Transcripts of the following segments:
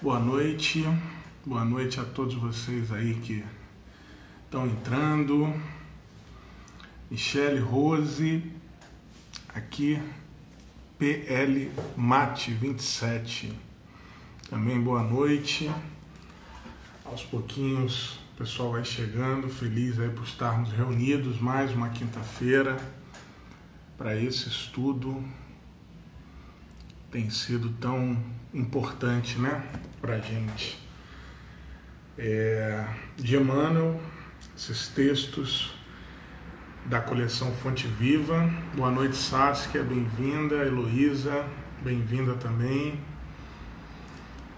Boa noite, boa noite a todos vocês aí que estão entrando. Michele Rose, aqui PL Mate 27. Também boa noite. Aos pouquinhos o pessoal vai chegando, feliz aí por estarmos reunidos mais uma quinta-feira para esse estudo. Tem sido tão importante, né? para gente. É, de Emmanuel, esses textos da coleção Fonte Viva. Boa noite, Saskia, bem-vinda. Heloísa, bem-vinda também.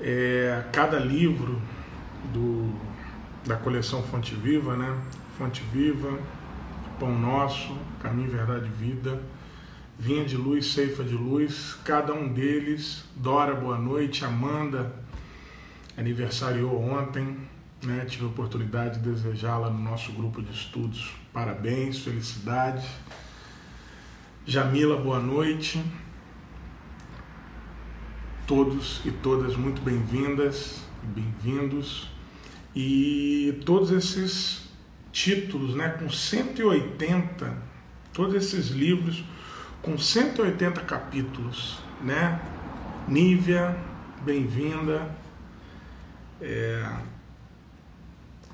É, cada livro do, da coleção Fonte Viva, né? Fonte Viva, Pão Nosso, Caminho, Verdade e Vida, Vinha de Luz, Ceifa de Luz, cada um deles, Dora, boa noite, Amanda, aniversariou ontem, né? tive a oportunidade de desejá-la no nosso grupo de estudos. Parabéns, felicidades. Jamila, boa noite. Todos e todas muito bem-vindas, bem-vindos. E todos esses títulos, né, com 180, todos esses livros com 180 capítulos, né? Nívia, bem-vinda. É,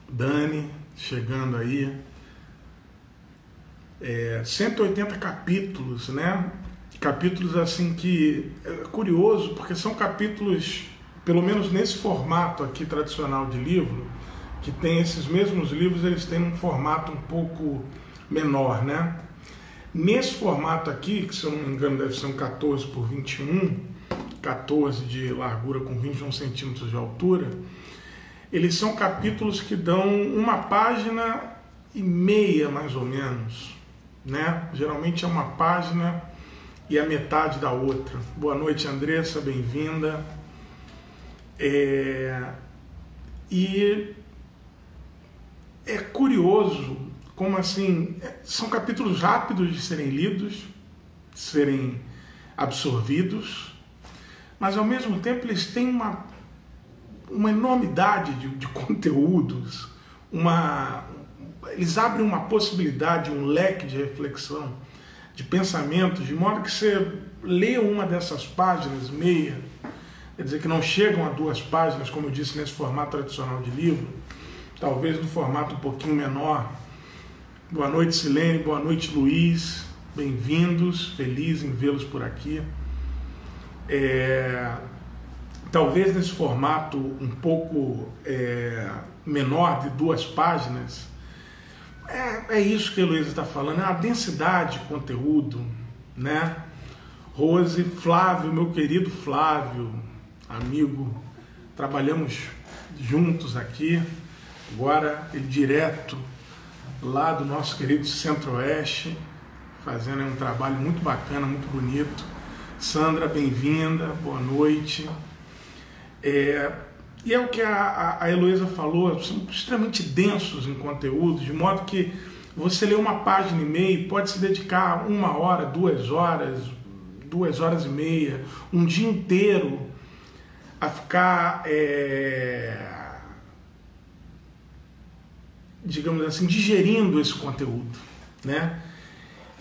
Dani, chegando aí. É, 180 capítulos, né? Capítulos assim que é curioso, porque são capítulos, pelo menos nesse formato aqui tradicional de livro, que tem esses mesmos livros, eles têm um formato um pouco menor, né? Nesse formato aqui, que se eu não me engano deve ser um 14 por 21, 14 de largura com 21 centímetros de altura, eles são capítulos que dão uma página e meia, mais ou menos. Né? Geralmente é uma página e a metade da outra. Boa noite, Andressa, bem-vinda. É... E é curioso como assim, são capítulos rápidos de serem lidos, de serem absorvidos, mas ao mesmo tempo eles têm uma uma enormidade de, de conteúdos, uma, eles abrem uma possibilidade, um leque de reflexão, de pensamentos, de modo que você lê uma dessas páginas, meia, quer dizer que não chegam a duas páginas, como eu disse, nesse formato tradicional de livro, talvez no formato um pouquinho menor. Boa noite, Silene, boa noite, Luiz, bem-vindos, feliz em vê-los por aqui. É, talvez nesse formato um pouco é, menor de duas páginas, é, é isso que a Heloísa está falando, é a densidade de conteúdo, né? Rose, Flávio, meu querido Flávio, amigo, trabalhamos juntos aqui, agora ele direto lá do nosso querido Centro-Oeste, fazendo um trabalho muito bacana, muito bonito. Sandra, bem-vinda, boa noite. É, e é o que a, a Heloísa falou, são extremamente densos em conteúdo, de modo que você lê uma página e meia pode se dedicar uma hora, duas horas, duas horas e meia, um dia inteiro a ficar, é, digamos assim, digerindo esse conteúdo, né?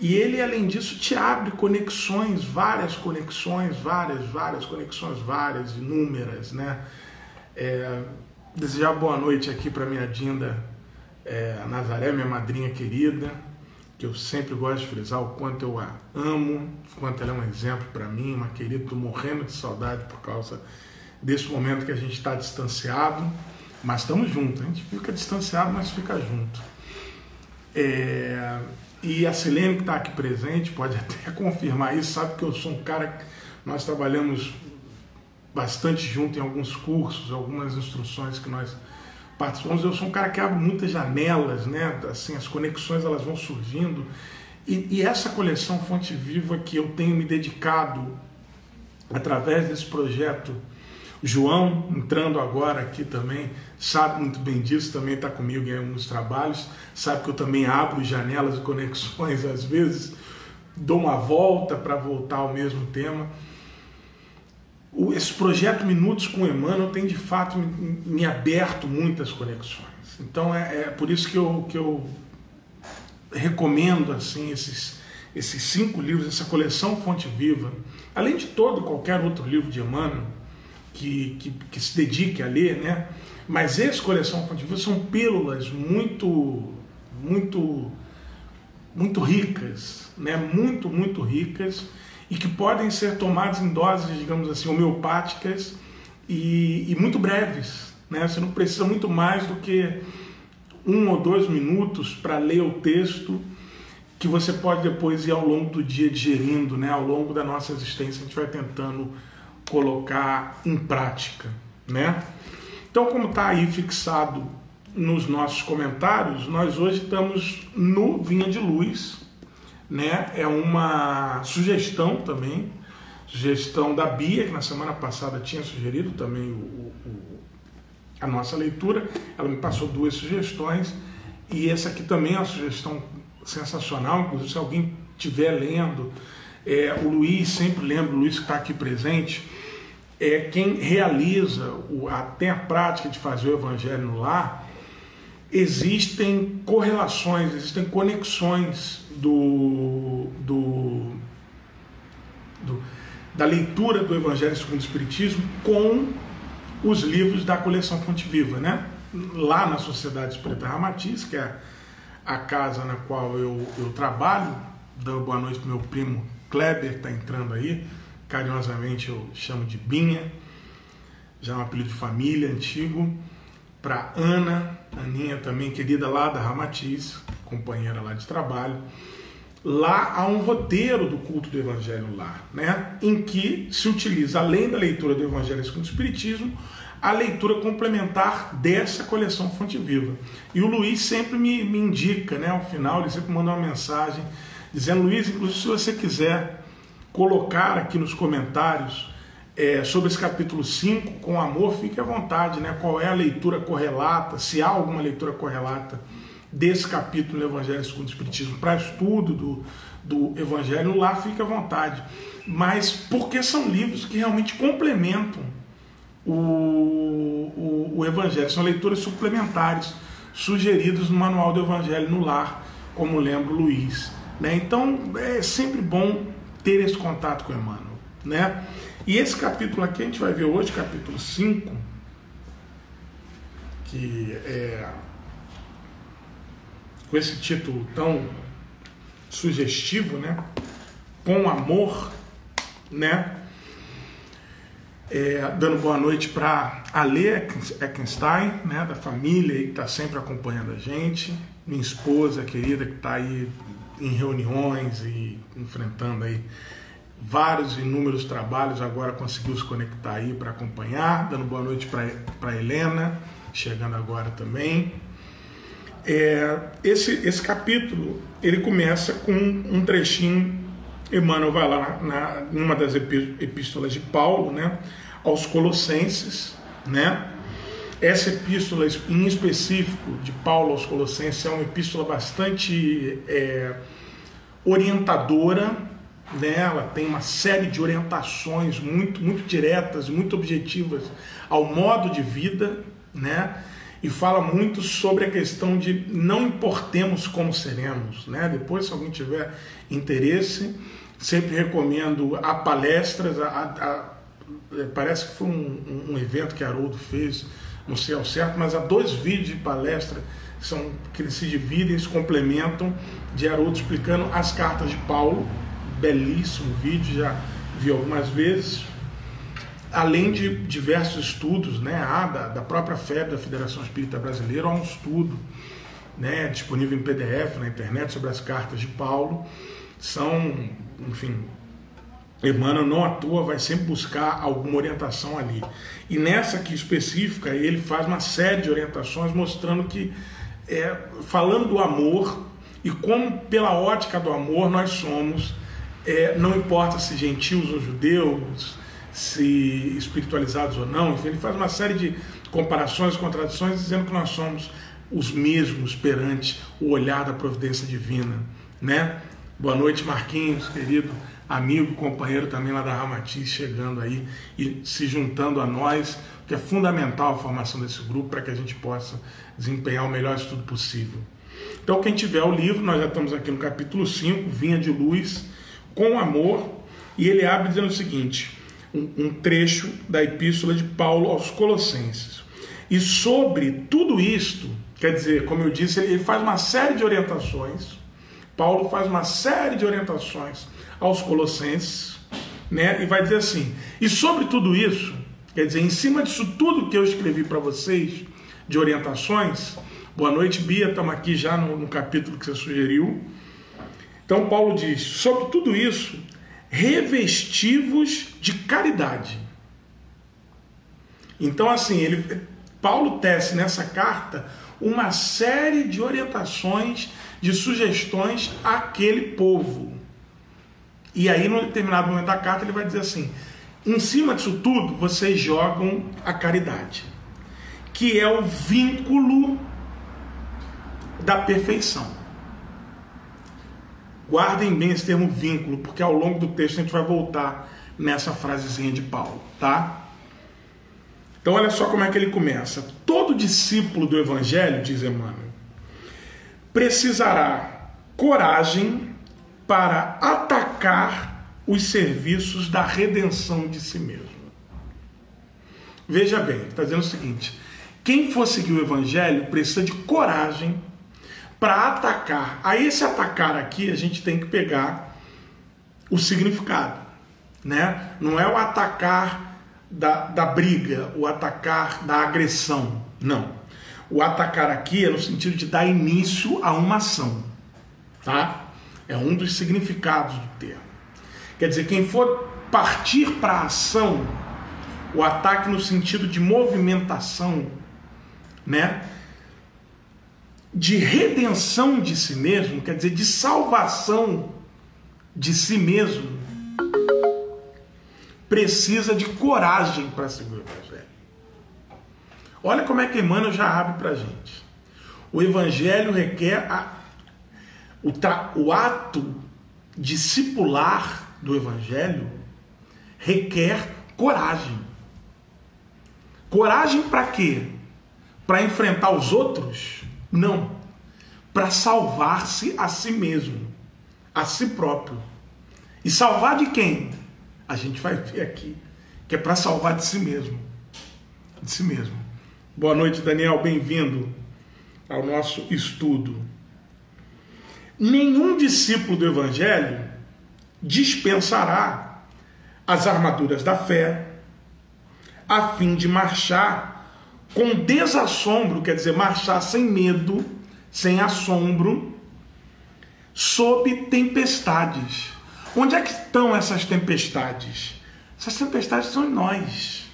E ele, além disso, te abre conexões, várias conexões, várias, várias conexões, várias, inúmeras, né? É, desejar boa noite aqui para minha Dinda é, Nazaré, minha madrinha querida, que eu sempre gosto de frisar o quanto eu a amo, o quanto ela é um exemplo para mim, uma querida, estou morrendo de saudade por causa desse momento que a gente está distanciado, mas estamos juntos, a gente fica distanciado, mas fica junto. É, e a Silene, que está aqui presente, pode até confirmar isso, sabe que eu sou um cara. Nós trabalhamos bastante junto em alguns cursos, algumas instruções que nós participamos. Eu sou um cara que abre muitas janelas, né? Assim, as conexões elas vão surgindo E, e, essa coleção Fonte Viva que eu tenho me dedicado através desse projeto, João, entrando agora aqui também, sabe muito bem disso, também está comigo em alguns trabalhos, sabe que eu também abro janelas e conexões às vezes, dou uma volta para voltar ao mesmo tema. Esse projeto Minutos com Emmanuel tem de fato me, me aberto muitas conexões. Então é, é por isso que eu, que eu recomendo assim esses, esses cinco livros, essa coleção Fonte Viva, além de todo qualquer outro livro de Emmanuel que, que, que se dedique a ler, né? Mas essa coleção Fonte Viva são pílulas muito, muito, muito ricas, né? Muito, muito ricas e que podem ser tomadas em doses, digamos assim, homeopáticas e, e muito breves, né? Você não precisa muito mais do que um ou dois minutos para ler o texto que você pode depois ir ao longo do dia digerindo, né? Ao longo da nossa existência a gente vai tentando colocar em prática, né? Então, como está aí fixado nos nossos comentários, nós hoje estamos no Vinha de Luz, né? É uma sugestão também, sugestão da Bia, que na semana passada tinha sugerido também o, o a nossa leitura. Ela me passou duas sugestões e essa aqui também é uma sugestão sensacional. Inclusive, se alguém estiver lendo, é, o Luiz, sempre lembro, o Luiz que está aqui presente, é quem realiza o, até a prática de fazer o Evangelho no lar. Existem correlações, existem conexões do, do, do da leitura do Evangelho segundo o Espiritismo com os livros da coleção Fonte Viva, né? Lá na Sociedade Espírita Ramatiz, que é a casa na qual eu, eu trabalho, dando boa noite para meu primo Kleber, que está entrando aí, carinhosamente eu chamo de Binha, já é um apelido de família antigo, para Ana, Aninha também, querida lá da Ramatiz, companheira lá de trabalho. Lá há um roteiro do culto do Evangelho lá, né? em que se utiliza, além da leitura do Evangelho segundo o Espiritismo, a leitura complementar dessa coleção Fonte Viva. E o Luiz sempre me, me indica, né? ao final, ele sempre manda uma mensagem dizendo: Luiz, inclusive, se você quiser colocar aqui nos comentários é, sobre esse capítulo 5, com amor, fique à vontade, né? qual é a leitura correlata, se há alguma leitura correlata desse capítulo do Evangelho segundo o Espiritismo para estudo do, do Evangelho, lá fica à vontade. Mas porque são livros que realmente complementam o, o, o Evangelho, são leituras suplementares sugeridas no Manual do Evangelho no Lar, como lembra o Luiz. Né? Então é sempre bom ter esse contato com Emmanuel. Né? E esse capítulo aqui a gente vai ver hoje, capítulo 5, que é com esse título tão sugestivo, né? Com amor, né? É, dando boa noite para Ale Eckenstein, né, da família que está sempre acompanhando a gente, minha esposa querida que está aí em reuniões e enfrentando aí vários inúmeros trabalhos, agora conseguiu se conectar aí para acompanhar, dando boa noite para Helena, chegando agora também. É, esse, esse capítulo ele começa com um trechinho, Emmanuel vai lá na, numa das epístolas de Paulo, né, aos Colossenses, né? Essa epístola em específico de Paulo aos Colossenses é uma epístola bastante é, orientadora, né? ela tem uma série de orientações muito, muito diretas, muito objetivas ao modo de vida, né? E fala muito sobre a questão de não importemos como seremos. Né? Depois, se alguém tiver interesse, sempre recomendo a palestras, a, a, a, parece que foi um, um, evento que Haroldo fez, não sei ao certo, mas há dois vídeos de palestra que, são, que eles se dividem, se complementam, de Haroldo explicando as cartas de Paulo, belíssimo vídeo, já vi algumas vezes, além de diversos estudos, né, da, da própria FEB, da Federação Espírita Brasileira, há um estudo né, disponível em PDF na internet sobre as cartas de Paulo. São, enfim, Emmanuel não atua, vai sempre buscar alguma orientação ali. E nessa aqui específica, ele faz uma série de orientações mostrando que, é, falando do amor e como, pela ótica do amor, nós somos, é, não importa se gentios ou judeus, se espiritualizados ou não, enfim, ele faz uma série de comparações, contradições, dizendo que nós somos os mesmos perante o olhar da providência divina, né? Boa noite, Marquinhos, querido amigo, companheiro também lá da Ramatiz, chegando aí e se juntando a nós, que é fundamental a formação desse grupo para que a gente possa desempenhar o melhor estudo possível. Então, quem tiver o livro, nós já estamos aqui no capítulo 5, Vinha de Luz, com amor, e ele abre dizendo o seguinte: um, trecho da epístola de Paulo aos Colossenses. E sobre tudo isto, quer dizer, como eu disse, ele faz uma série de orientações. Paulo faz uma série de orientações aos Colossenses, né? E vai dizer assim: e sobre tudo isso, quer dizer, em cima disso tudo que eu escrevi para vocês, de orientações, boa noite, Bia, estamos aqui já no, no capítulo que você sugeriu. Então, Paulo diz: sobre tudo isso, revestivos de caridade. Então, assim, ele, Paulo tece nessa carta uma série de orientações, de sugestões àquele povo. E aí, no determinado momento da carta, ele vai dizer assim: em cima disso tudo, vocês jogam a caridade, que é o vínculo da perfeição. Guardem bem esse termo vínculo, porque ao longo do texto a gente vai voltar nessa frasezinha de Paulo, tá? Então olha só como é que ele começa. Todo discípulo do evangelho, diz Emmanuel, precisará coragem para atacar os serviços da redenção de si mesmo. Veja bem, está dizendo o seguinte: quem for seguir o evangelho precisa de coragem para atacar. A esse atacar aqui a gente tem que pegar o significado, né? Não é o atacar da, da briga, o atacar da agressão, não. O atacar aqui é no sentido de dar início a uma ação, tá? É um dos significados do termo. Quer dizer, quem for partir para a ação, o ataque no sentido de movimentação, né? De redenção de si mesmo, quer dizer, de salvação de si mesmo, precisa de coragem para seguir o Evangelho. Olha como é que Emmanuel já abre para a gente. O Evangelho requer a, o, o ato discipular do Evangelho requer coragem. Coragem para quê? Para enfrentar os outros? Não. Para salvar-se a si mesmo, a si próprio. E salvar de quem? A gente vai ver aqui, que é para salvar de si mesmo. De si mesmo. Boa noite, Daniel, bem-vindo ao nosso estudo. Nenhum discípulo do Evangelho dispensará as armaduras da fé, a fim de marchar com desassombro, quer dizer, marchar sem medo, sem assombro, sob tempestades. Onde é que estão essas tempestades? Essas tempestades são em nós.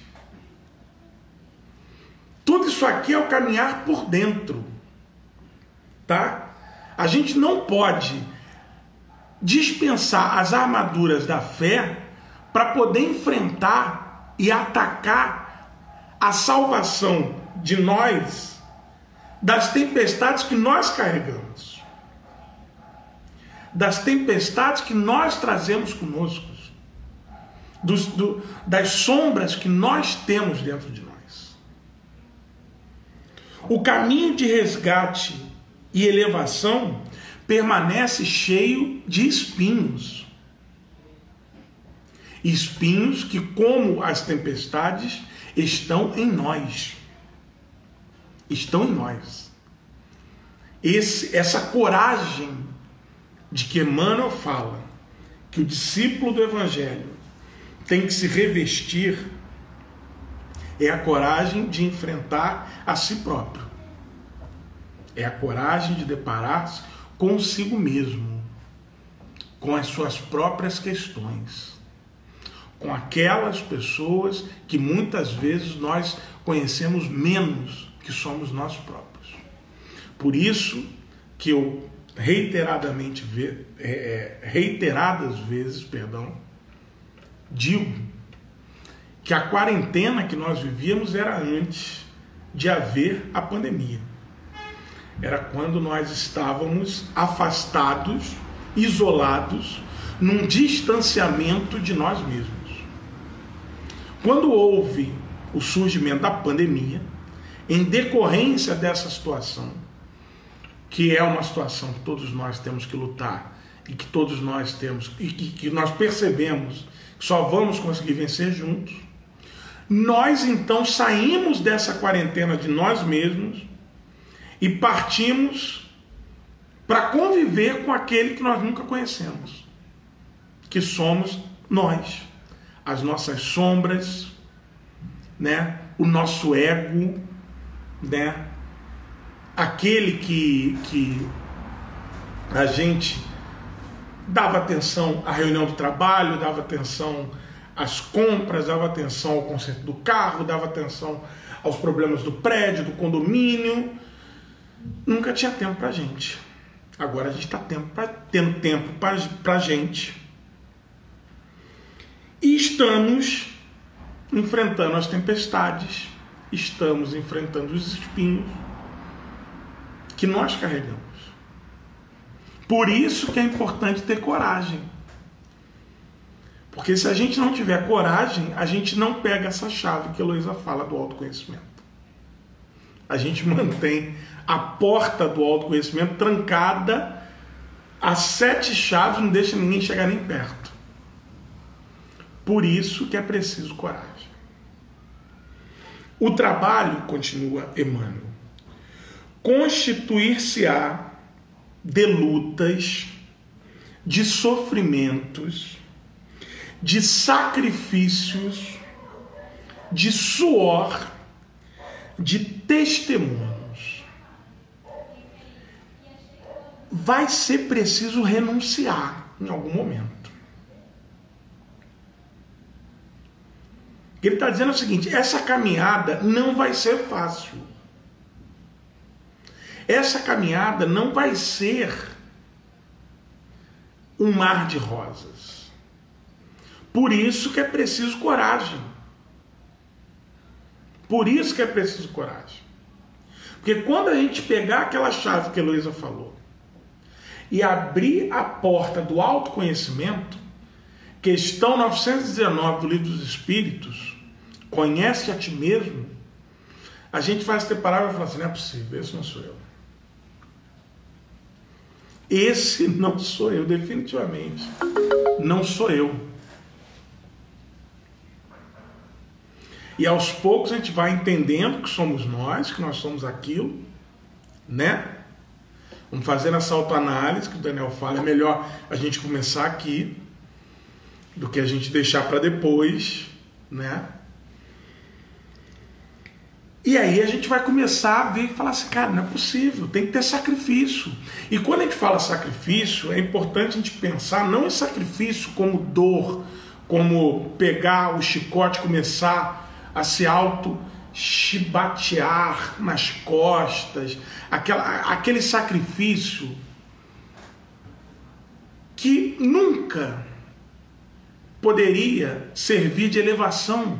Tudo isso aqui é o caminhar por dentro. Tá? A gente não pode dispensar as armaduras da fé para poder enfrentar e atacar a salvação de nós das tempestades que nós carregamos, das tempestades que nós trazemos conosco, dos, do, das sombras que nós temos dentro de nós. O caminho de resgate e elevação permanece cheio de espinhos. Espinhos que, como as tempestades, estão em nós. Estão em nós. Esse, essa coragem de que Emmanuel fala, que o discípulo do Evangelho tem que se revestir, é a coragem de enfrentar a si próprio. É a coragem de deparar-se consigo mesmo, com as suas próprias questões com aquelas pessoas que muitas vezes nós conhecemos menos que somos nós próprios. Por isso que eu reiteradamente, é, é, reiteradas vezes, perdão, digo que a quarentena que nós vivíamos era antes de haver a pandemia. Era quando nós estávamos afastados, isolados, num distanciamento de nós mesmos. Quando houve o surgimento da pandemia, em decorrência dessa situação, que é uma situação que todos nós temos que lutar e que todos nós temos e que, que nós percebemos que só vamos conseguir vencer juntos, nós então saímos dessa quarentena de nós mesmos e partimos para conviver com aquele que nós nunca conhecemos, que somos nós, as nossas sombras, né? o nosso ego, né? aquele que, que a gente dava atenção à reunião do trabalho, dava atenção às compras, dava atenção ao conserto do carro, dava atenção aos problemas do prédio, do condomínio. Nunca tinha tempo para gente. Agora a gente está tendo tempo para gente. E estamos enfrentando as tempestades, estamos enfrentando os espinhos que nós carregamos. Por isso que é importante ter coragem. Porque se a gente não tiver coragem, a gente não pega essa chave que a Heloísa fala do autoconhecimento. A gente mantém a porta do autoconhecimento trancada, as sete chaves não deixa ninguém chegar nem perto. Por isso que é preciso coragem. O trabalho, continua Emmanuel, constituir-se-á de lutas, de sofrimentos, de sacrifícios, de suor, de testemunhos. Vai ser preciso renunciar em algum momento. Ele está dizendo o seguinte: essa caminhada não vai ser fácil. Essa caminhada não vai ser um mar de rosas. Por isso que é preciso coragem. Por isso que é preciso coragem. Porque quando a gente pegar aquela chave que a Heloísa falou e abrir a porta do autoconhecimento, questão 919 do Livro dos Espíritos, conhece a ti mesmo, a gente vai se deparar e vai falar assim: não é possível, esse não sou eu. Esse não sou eu, definitivamente. Não sou eu. E aos poucos a gente vai entendendo que somos nós, que nós somos aquilo, né? Vamos fazer essa autoanálise que o Daniel fala. É melhor a gente começar aqui do que a gente deixar para depois, né? E aí a gente vai começar a ver e falar assim, cara, não é possível, tem que ter sacrifício. E quando a gente fala sacrifício, é importante a gente pensar não em sacrifício como dor, como pegar o chicote começar a se auto chibatear nas costas, aquela, aquele sacrifício que nunca poderia servir de elevação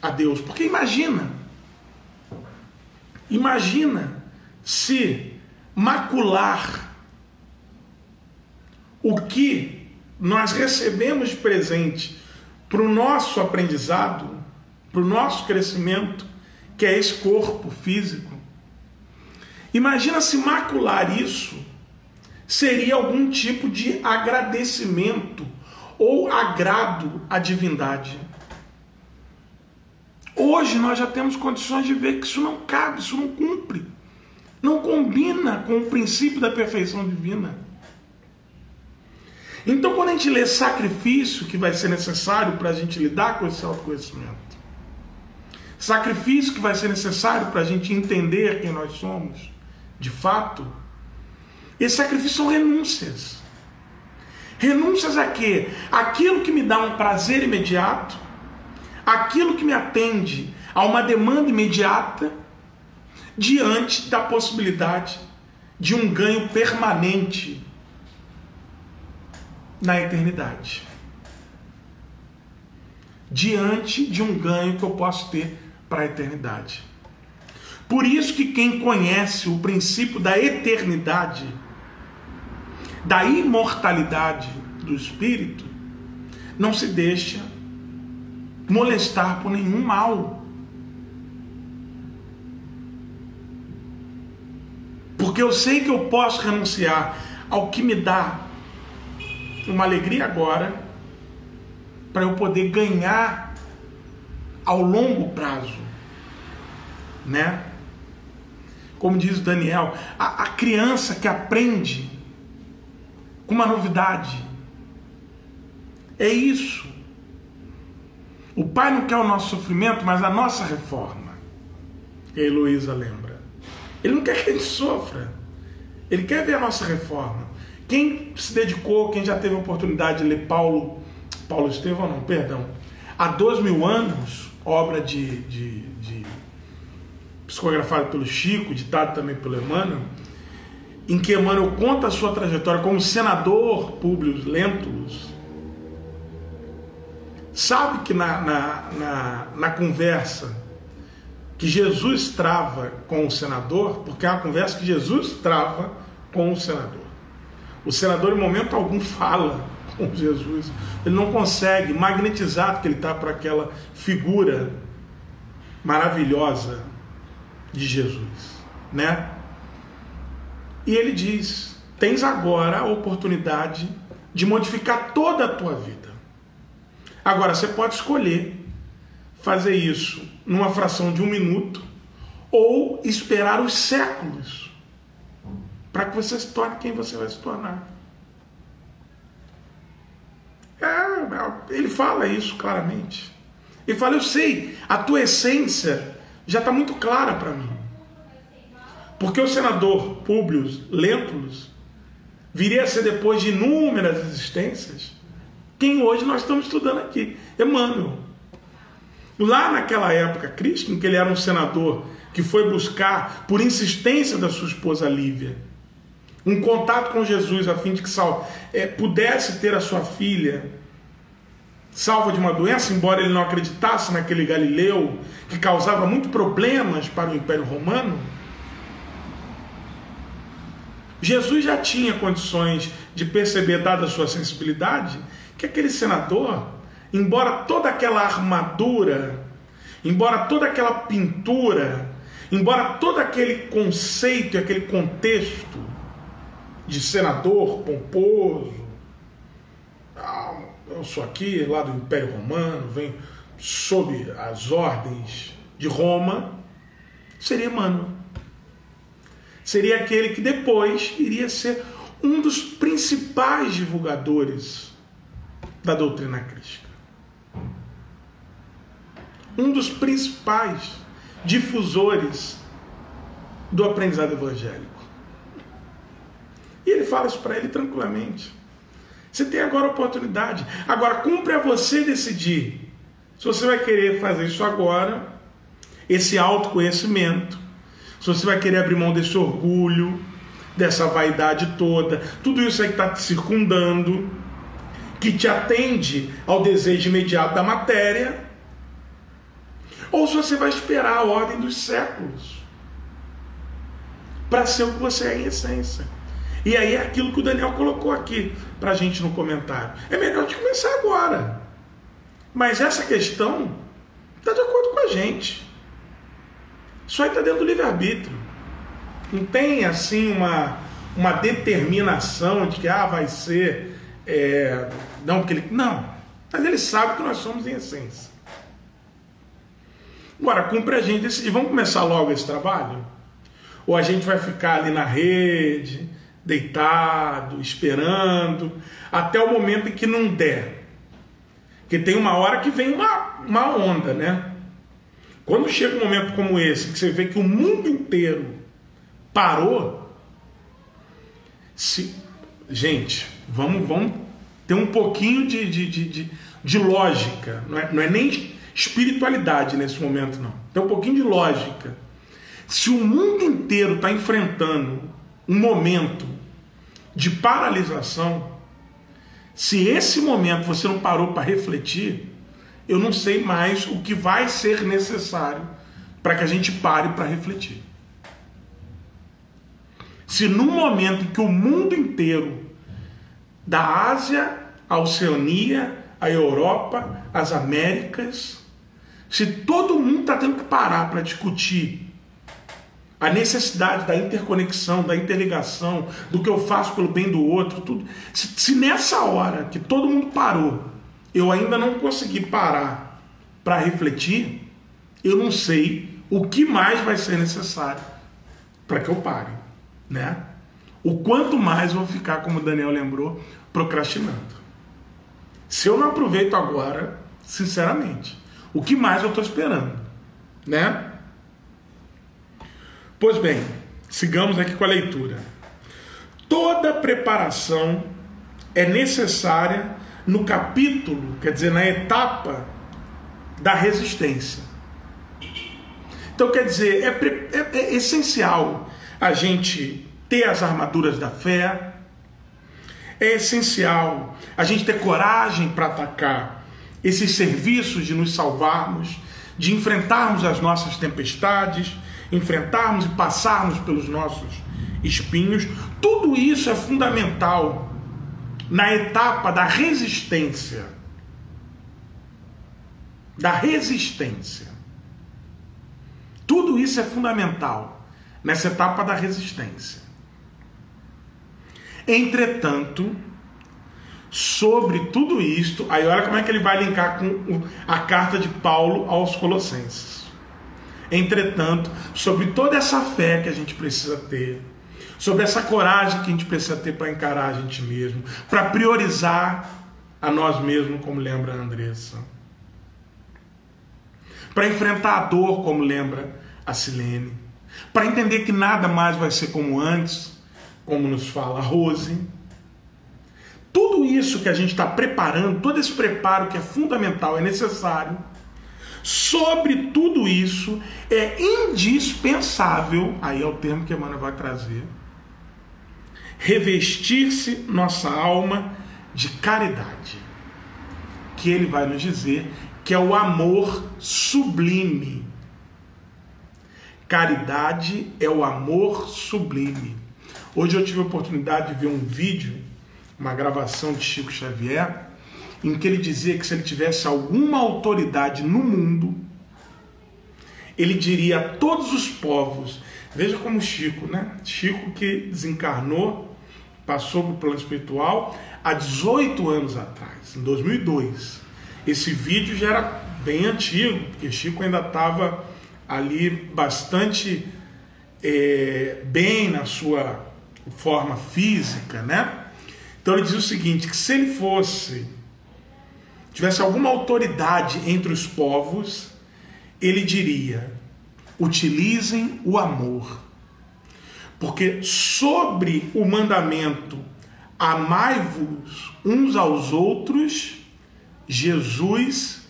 a Deus. Porque imagina, imagina se macular o que nós recebemos de presente para o nosso aprendizado, para o nosso crescimento, que é esse corpo físico. Imagina se macular isso seria algum tipo de agradecimento ou agrado à divindade. Hoje nós já temos condições de ver que isso não cabe, isso não cumpre. Não combina com o princípio da perfeição divina. Então, quando a gente lê sacrifício que vai ser necessário para a gente lidar com esse autoconhecimento, sacrifício que vai ser necessário para a gente entender quem nós somos, de fato, esse sacrifício são renúncias. Renúncias a quê? Aquilo que me dá um prazer imediato, aquilo que me atende a uma demanda imediata diante da possibilidade de um ganho permanente na eternidade. Diante de um ganho que eu posso ter para a eternidade. Por isso que quem conhece o princípio da eternidade, da imortalidade do espírito, não se deixa molestar por nenhum mal. Porque eu sei que eu posso renunciar ao que me dá uma alegria agora, para eu poder ganhar ao longo prazo, né? Como diz Daniel, a, a criança que aprende com uma novidade, é isso. O pai não quer o nosso sofrimento, mas a nossa reforma. E a Heloísa lembra. Ele não quer que a gente sofra. Ele quer ver a nossa reforma. Quem se dedicou, quem já teve a oportunidade de ler Paulo, Paulo Estevão, não, perdão, há dois mil anos, obra de, de, de psicografada pelo Chico, ditado também pelo Emmanuel, em que Emmanuel conta a sua trajetória como senador Públio Lentulus, sabe que na, na, na, na, conversa que Jesus trava com o senador, porque é uma conversa que Jesus trava com o senador. O senador, em momento algum, fala com Jesus. Ele não consegue, magnetizado que ele está para aquela figura maravilhosa de Jesus, né? E ele diz: tens agora a oportunidade de modificar toda a tua vida. Agora você pode escolher fazer isso numa fração de um minuto ou esperar os séculos para que você se torne quem você vai se tornar. É, ele fala isso claramente. Ele fala: Eu sei, a tua essência já está muito clara para mim. Porque o senador Públio Lentulus viria a ser depois de inúmeras existências quem hoje nós estamos estudando aqui, Emmanuel. Lá naquela época, Cristo, em que ele era um senador que foi buscar, por insistência da sua esposa Lívia, um contato com Jesus a fim de que Sal é, pudesse ter a sua filha salva de uma doença, embora ele não acreditasse naquele Galileu que causava muito problemas para o Império Romano. Jesus já tinha condições de perceber, dada a sua sensibilidade, que aquele senador, embora toda aquela armadura, embora toda aquela pintura, embora todo aquele conceito e aquele contexto de senador pomposo. Ah, eu sou aqui lá do Império Romano, venho sob as ordens de Roma, seria Emmanuel. Seria aquele que depois iria ser um dos principais divulgadores da doutrina crística. Um dos principais difusores do aprendizado evangélico. E ele fala isso para ele tranquilamente. Você tem agora a oportunidade. Agora, cumpre a você decidir se você vai querer fazer isso agora, esse autoconhecimento, se você vai querer abrir mão desse orgulho, dessa vaidade toda, tudo isso aí que está te circundando, que te atende ao desejo imediato da matéria, ou se você vai esperar a ordem dos séculos para ser o que você é em essência. E aí é aquilo que o Daniel colocou aqui para a gente no comentário. É melhor de começar agora. Mas essa questão está de acordo com a gente. Isso aí está dentro do livre-arbítrio. Não tem assim uma, uma determinação de que ah, vai ser. É, não, porque ele. Não. Mas ele sabe que nós somos em essência. Agora, cumpre a gente decidir. Vamos começar logo esse trabalho? Ou a gente vai ficar ali na rede, deitado, esperando, até o momento em que não der. Porque tem uma hora que vem uma, uma onda, né? Quando chega um momento como esse, que você vê que o mundo inteiro parou, se... gente, vamos, vamos ter um pouquinho de, de, de, de, de lógica, não é, não é nem espiritualidade nesse momento, não. Tem um pouquinho de lógica. Se o mundo inteiro está enfrentando um momento de paralisação, se esse momento você não parou para refletir, eu não sei mais o que vai ser necessário para que a gente pare para refletir. Se no momento em que o mundo inteiro, da Ásia à Oceania, a Europa, as Américas, se todo mundo está tendo que parar para discutir a necessidade da interconexão, da interligação, do que eu faço pelo bem do outro, tudo. Se, se nessa hora que todo mundo parou, eu ainda não consegui parar para refletir, eu não sei o que mais vai ser necessário para que eu pare, né? O quanto mais vou ficar, como o Daniel lembrou, procrastinando. Se eu não aproveito agora, sinceramente, o que mais eu estou esperando, né? Pois bem, sigamos aqui com a leitura. Toda preparação é necessária no capítulo, quer dizer, na etapa da resistência. Então, quer dizer, é, é, é essencial a gente ter as armaduras da fé, é essencial a gente ter coragem para atacar esses serviços de nos salvarmos, de enfrentarmos as nossas tempestades, enfrentarmos e passarmos pelos nossos espinhos. Tudo isso é fundamental na etapa da resistência. Da resistência. Tudo isso é fundamental nessa etapa da resistência. Entretanto, sobre tudo isto, aí olha como é que ele vai linkar com a carta de Paulo aos Colossenses. Entretanto, sobre toda essa fé que a gente precisa ter, sobre essa coragem que a gente precisa ter para encarar a gente mesmo, para priorizar a nós mesmos, como lembra a Andressa, para enfrentar a dor, como lembra a Silene, para entender que nada mais vai ser como antes, como nos fala Rose. Tudo isso que a gente está preparando, todo esse preparo que é fundamental, é necessário. Sobre tudo isso, é indispensável, aí é o termo que a Emmanuel vai trazer, revestir-se nossa alma de caridade. Que ele vai nos dizer que é o amor sublime. Caridade é o amor sublime. Hoje eu tive a oportunidade de ver um vídeo, uma gravação de Chico Xavier, em que ele dizia que se ele tivesse alguma autoridade no mundo, ele diria a todos os povos, veja como Chico, né? Chico que desencarnou, passou para o plano espiritual há 18 anos atrás, em 2002. Esse vídeo já era bem antigo, porque Chico ainda estava ali bastante é, bem na sua forma física, né? Então ele diz o seguinte: que se ele fosse, tivesse alguma autoridade entre os povos, ele diria: utilizem o amor. Porque sobre o mandamento amai-vos uns aos outros, Jesus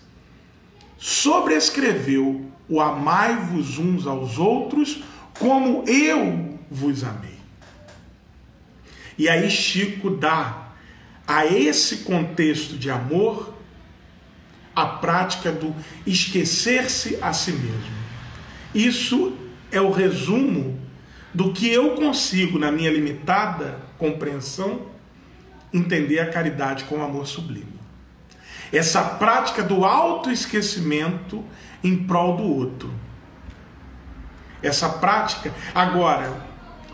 sobrescreveu o amai-vos uns aos outros como eu vos amei. E aí Chico dá a esse contexto de amor a prática do esquecer-se a si mesmo. Isso é o resumo do que eu consigo, na minha limitada compreensão, entender a caridade como amor sublime. Essa prática do autoesquecimento em prol do outro. Essa prática. Agora,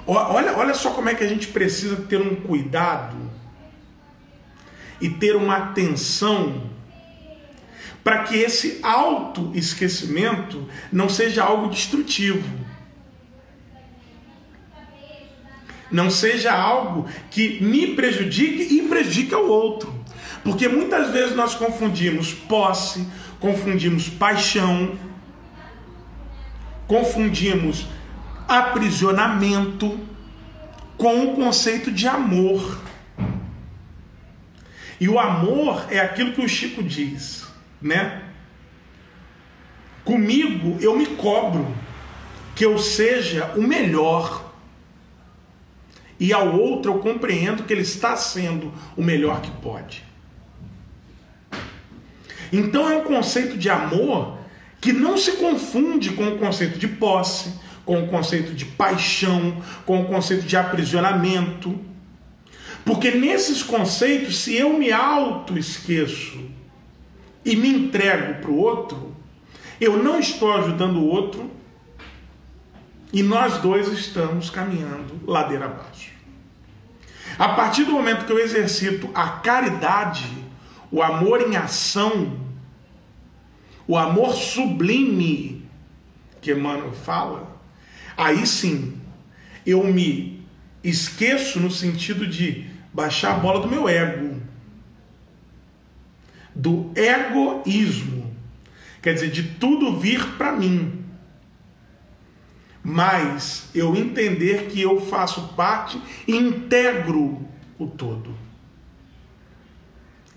Olha, olha só como é que a gente precisa ter um cuidado e ter uma atenção para que esse auto-esquecimento não seja algo destrutivo. Não seja algo que me prejudique e prejudique ao outro. Porque muitas vezes nós confundimos posse, confundimos paixão, confundimos aprisionamento com o conceito de amor. E o amor é aquilo que o Chico diz, né? Comigo eu me cobro que eu seja o melhor. e ao outro eu compreendo que ele está sendo o melhor que pode. Então é um conceito de amor que não se confunde com o conceito de posse, com o conceito de paixão, com o conceito de aprisionamento. Porque nesses conceitos, se eu me auto-esqueço e me entrego para o outro, eu não estou ajudando o outro e nós dois estamos caminhando ladeira abaixo. A partir do momento que eu exercito a caridade, o amor em ação, o amor sublime que Emmanuel fala, aí sim eu me esqueço no sentido de baixar a bola do meu ego, do egoísmo, quer dizer, de tudo vir para mim, mas eu entender que eu faço parte e integro o todo.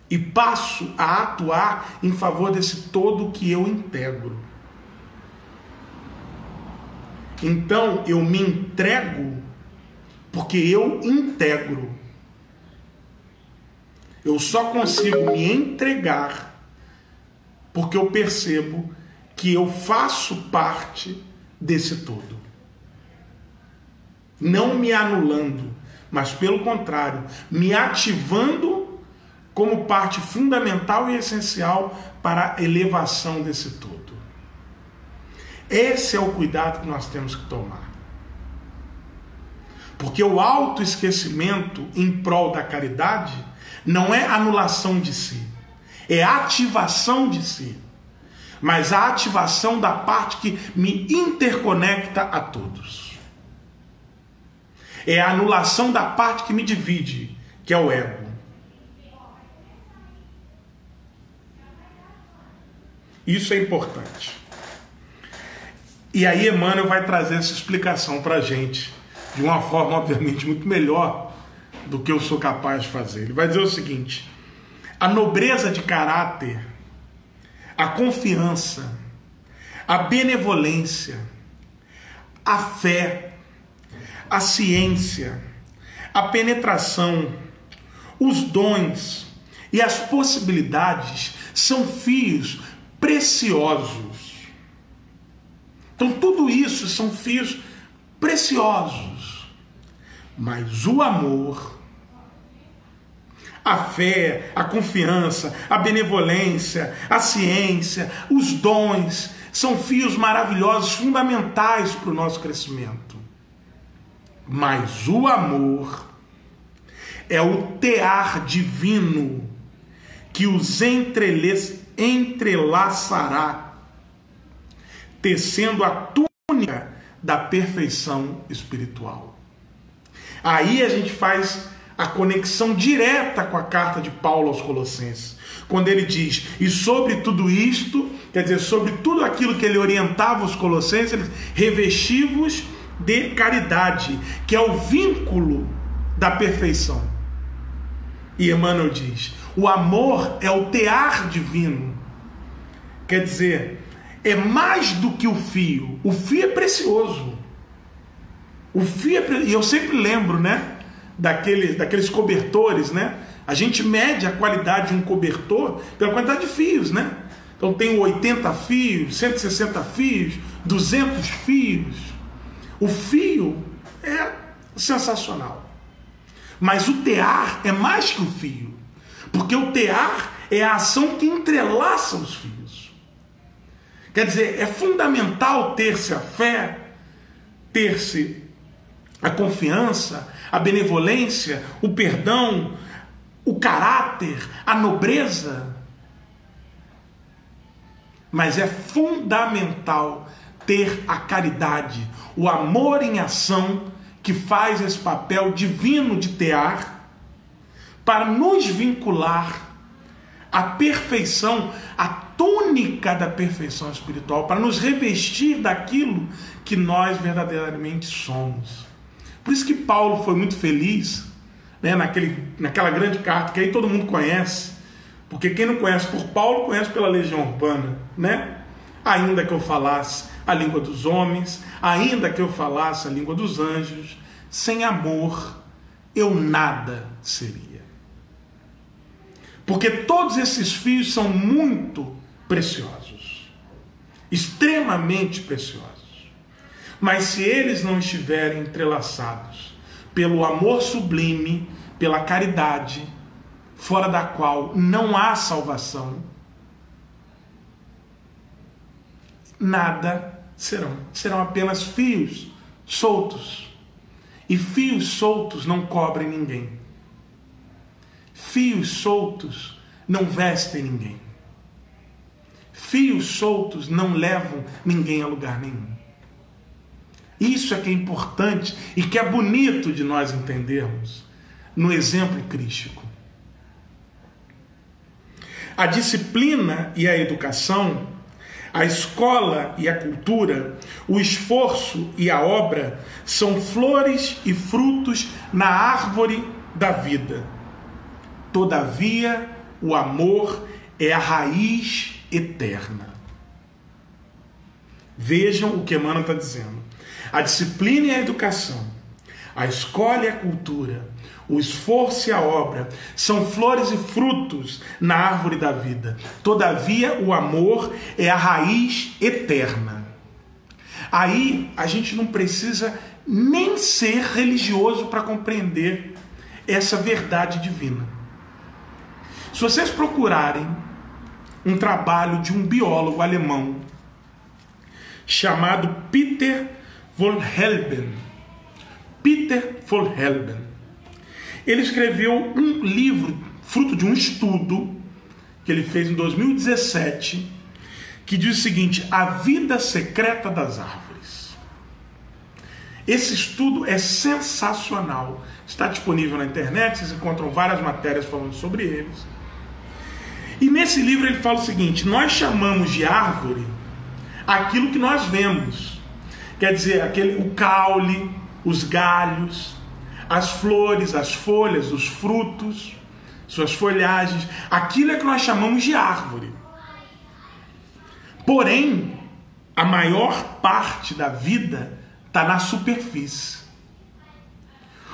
E passo a atuar em favor desse todo que eu integro. Então eu me entrego porque eu integro. Eu só consigo me entregar porque eu percebo que eu faço parte desse todo. Não me anulando, mas pelo contrário, me ativando como parte fundamental e essencial para a elevação desse todo. Esse é o cuidado que nós temos que tomar. Porque o autoesquecimento em prol da caridade não é anulação de si, é ativação de si. Mas a ativação da parte que me interconecta a todos. É a anulação da parte que me divide, que é o ego. Isso é importante. E aí Emmanuel vai trazer essa explicação para a gente, de uma forma, obviamente, muito melhor do que eu sou capaz de fazer. Ele vai dizer o seguinte: a nobreza de caráter, a confiança, a benevolência, a fé, a ciência, a penetração, os dons e as possibilidades são fios preciosos então, tudo isso são fios preciosos. Mas o amor, a fé, a confiança, a benevolência, a ciência, os dons, são fios maravilhosos, fundamentais para o nosso crescimento. Mas o amor é o tear divino que os entrelaçará tecendo a túnica da perfeição espiritual. Aí a gente faz a conexão direta com a carta de Paulo aos Colossenses, quando ele diz: "E sobre tudo isto, quer dizer, sobre tudo aquilo que ele orientava os colossenses, revestivos de caridade, que é o vínculo da perfeição". E Emmanuel diz: "O amor é o tear divino". Quer dizer, é mais do que o fio. O fio é precioso. O fio é pre... E eu sempre lembro, né? Daqueles, daqueles cobertores, né? A gente mede a qualidade de um cobertor pela quantidade de fios, né? Então tem 80 fios, 160 fios, 200 fios. O fio é sensacional. Mas o tear é mais que o fio. Porque o tear é a ação que entrelaça os fios. Quer dizer, é fundamental ter-se a fé, ter-se a confiança, a benevolência, o perdão, o caráter, a nobreza. Mas é fundamental ter a caridade, o amor em ação que faz esse papel divino de tear para nos vincular à perfeição, à túnica da perfeição espiritual, para nos revestir daquilo que nós verdadeiramente somos. Por isso que Paulo foi muito feliz né, naquele, naquela grande carta que aí todo mundo conhece, porque quem não conhece por Paulo conhece pela legião urbana, né? Ainda que eu falasse a língua dos homens, ainda que eu falasse a língua dos anjos, sem amor eu nada seria. Porque todos esses fios são muito preciosos, extremamente preciosos. Mas se eles não estiverem entrelaçados pelo amor sublime, pela caridade, fora da qual não há salvação, nada serão. Serão apenas fios soltos. E fios soltos não cobrem ninguém. Fios soltos não vestem ninguém. Fios soltos não levam ninguém a lugar nenhum. Isso é que é importante e que é bonito de nós entendermos no exemplo crístico. A disciplina e a educação, a escola e a cultura, o esforço e a obra são flores e frutos na árvore da vida. Todavia, o amor é a raiz eterna. Vejam o que Emmanuel está dizendo. A disciplina e a educação, a escola e a cultura, o esforço e a obra são flores e frutos na árvore da vida. Todavia, o amor é a raiz eterna. Aí a gente não precisa nem ser religioso para compreender essa verdade divina. Se vocês procurarem um trabalho de um biólogo alemão chamado Peter von Helben, Peter von Helben, ele escreveu um livro, fruto de um estudo que ele fez em 2017, que diz o seguinte: A Vida Secreta das Árvores. Esse estudo é sensacional. Está disponível na internet, vocês encontram várias matérias falando sobre eles. E nesse livro ele fala o seguinte: nós chamamos de árvore aquilo que nós vemos. Quer dizer, aquele, o caule, os galhos, as flores, as folhas, os frutos, suas folhagens, aquilo é que nós chamamos de árvore. Porém, a maior parte da vida está na superfície.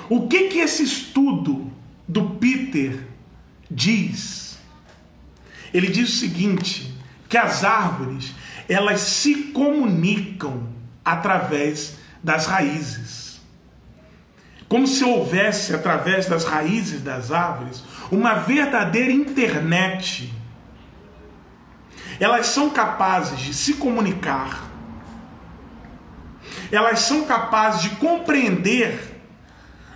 O que que esse estudo do Peter diz? Ele diz o seguinte, que as árvores, elas se comunicam através das raízes como se houvesse, através das raízes das árvores, uma verdadeira internet. Elas são capazes de se comunicar, elas são capazes de compreender,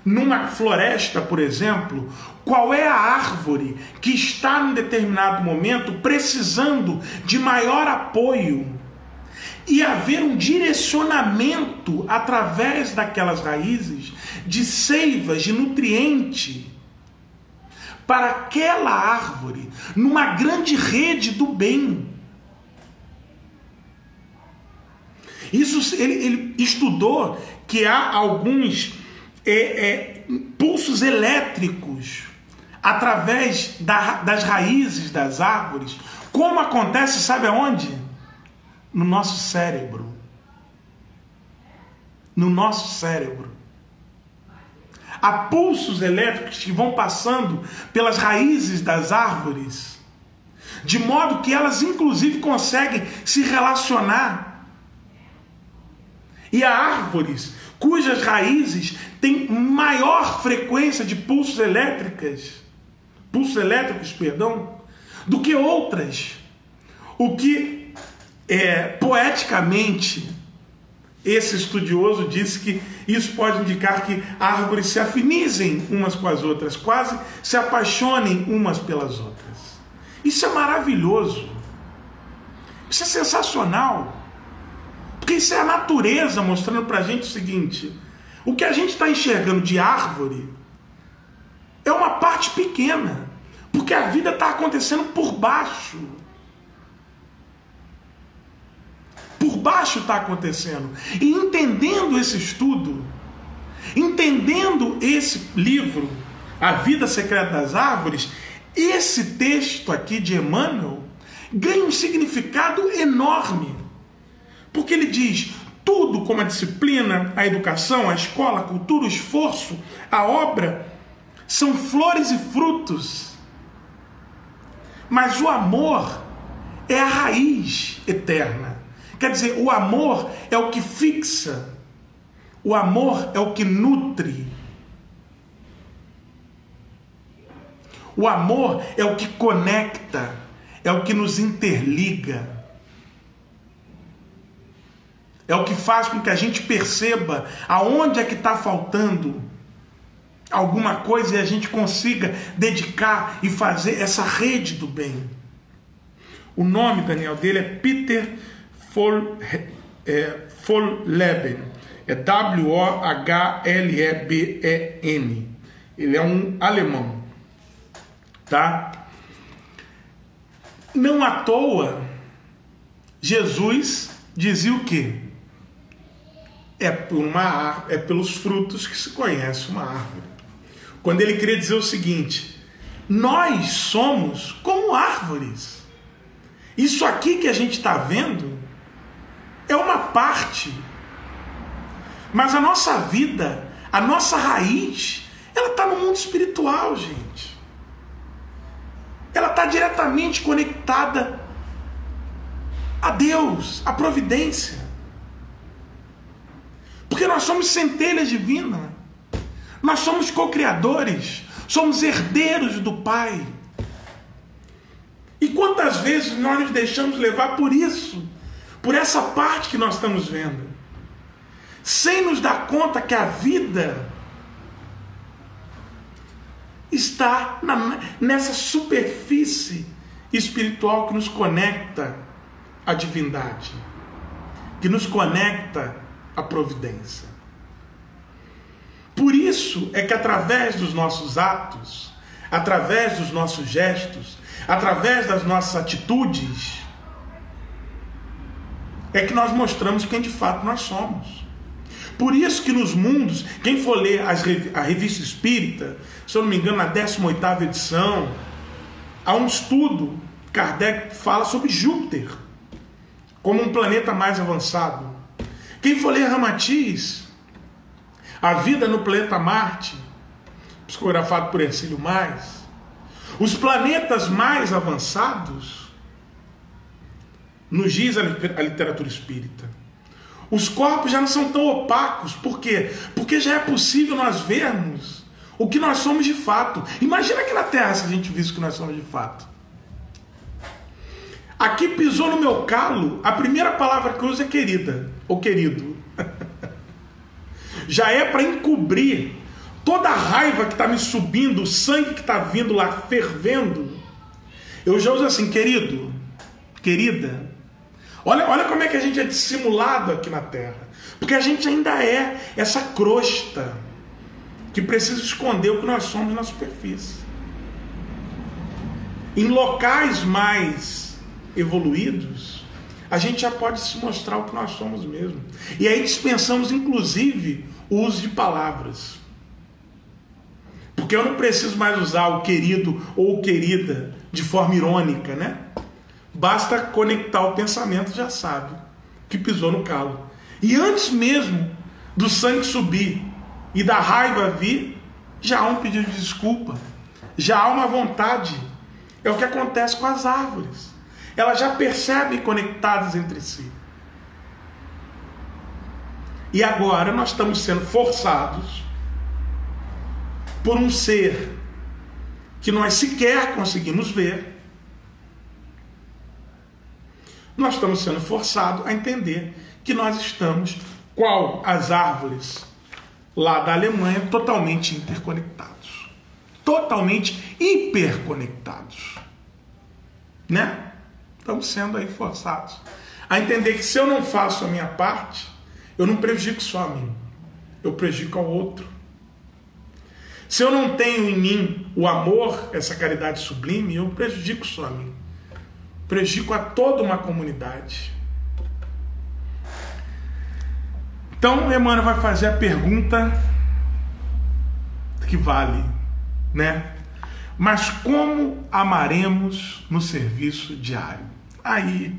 numa floresta, por exemplo, qual é a árvore que está em determinado momento precisando de maior apoio e haver um direcionamento através daquelas raízes de seivas, de nutriente para aquela árvore numa grande rede do bem. Isso ele, ele estudou que há alguns é, é, pulsos elétricos através da, das raízes das árvores. Como acontece, sabe aonde? No nosso cérebro. No nosso cérebro há pulsos elétricos que vão passando pelas raízes das árvores, de modo que elas inclusive conseguem se relacionar. E há árvores cujas raízes têm maior frequência de pulsos elétricas, pulsos elétricos, perdão, do que outras. O que é poeticamente esse estudioso disse que isso pode indicar que árvores se afinizem umas com as outras, quase se apaixonem umas pelas outras. Isso é maravilhoso. Isso é sensacional. Porque isso é a natureza mostrando para a gente o seguinte: o que a gente está enxergando de árvore é uma parte pequena, porque a vida está acontecendo por baixo. por baixo está acontecendo. E entendendo esse estudo, entendendo esse livro, A Vida Secreta das Árvores, esse texto aqui de Emmanuel ganha um significado enorme. Porque ele diz: tudo como a disciplina, a educação, a escola, a cultura, o esforço, a obra, são flores e frutos. Mas o amor é a raiz eterna. Quer dizer, o amor é o que fixa, o amor é o que nutre. O amor é o que conecta, é o que nos interliga. É o que faz com que a gente perceba aonde é que está faltando alguma coisa e a gente consiga dedicar e fazer essa rede do bem. O nome, Daniel, dele é Peter é, Folleben. É W-O-H-L-E-B-E-N. Ele é um alemão. Tá? Não à toa, Jesus dizia o quê? É, por uma, é pelos frutos que se conhece uma árvore. Quando ele queria dizer o seguinte: nós somos como árvores. Isso aqui que a gente está vendo é uma parte. Mas a nossa vida, a nossa raiz, ela está no mundo espiritual, gente. Ela está diretamente conectada a Deus, a providência. Porque nós somos centelhas divinas. Nós somos co-criadores, somos herdeiros do Pai. E quantas vezes nós nos deixamos levar por isso, por essa parte que nós estamos vendo, sem nos dar conta que a vida está na, nessa superfície espiritual que nos conecta à divindade, que nos conecta à providência. Por isso é que através dos nossos atos, através dos nossos gestos, através das nossas atitudes, é que nós mostramos quem de fato nós somos. Por isso que nos mundos, quem for ler as, a revista espírita, se eu não me engano, na 18ª edição, há um estudo, Kardec fala sobre Júpiter, como um planeta mais avançado. Quem for ler Ramatiz, a vida no planeta Marte, psicografado por Ercílio Mais, os planetas mais avançados, nos diz a literatura espírita, os corpos já não são tão opacos. Por quê? Porque já é possível nós vermos o que nós somos de fato. Imagina aqui na Terra se a gente visse o que nós somos de fato. Aqui pisou no meu calo, a primeira palavra que eu uso é querida, ou querido. já é para encobrir toda a raiva que está me subindo, o sangue que está vindo lá fervendo. Eu já uso assim, querido, querida, Olha, olha como é que a gente é dissimulado aqui na Terra. Porque a gente ainda é essa crosta que precisa esconder o que nós somos na superfície. Em locais mais evoluídos, a gente já pode se mostrar o que nós somos mesmo. E aí dispensamos, inclusive, o uso de palavras. Porque eu não preciso mais usar o querido ou querida de forma irônica, né? Basta conectar o pensamento, já sabe que pisou no calo. E antes mesmo do sangue subir e da raiva vir, já há um pedido de desculpa, já há uma vontade. É o que acontece com as árvores. Elas já percebem conectadas entre si. E agora nós estamos sendo forçados por um ser que nós sequer conseguimos ver nós estamos sendo forçados a entender que nós estamos, qual as árvores lá da Alemanha, totalmente interconectados. Totalmente hiperconectados. Né? Estamos sendo aí forçados a entender que se eu não faço a minha parte, eu não prejudico só a mim, eu prejudico ao outro. Se eu não tenho em mim o amor, essa caridade sublime, eu prejudico só a mim prejudico a toda uma comunidade. Então, Emmanuel vai fazer a pergunta que vale, né? Mas como amaremos no serviço diário? Aí,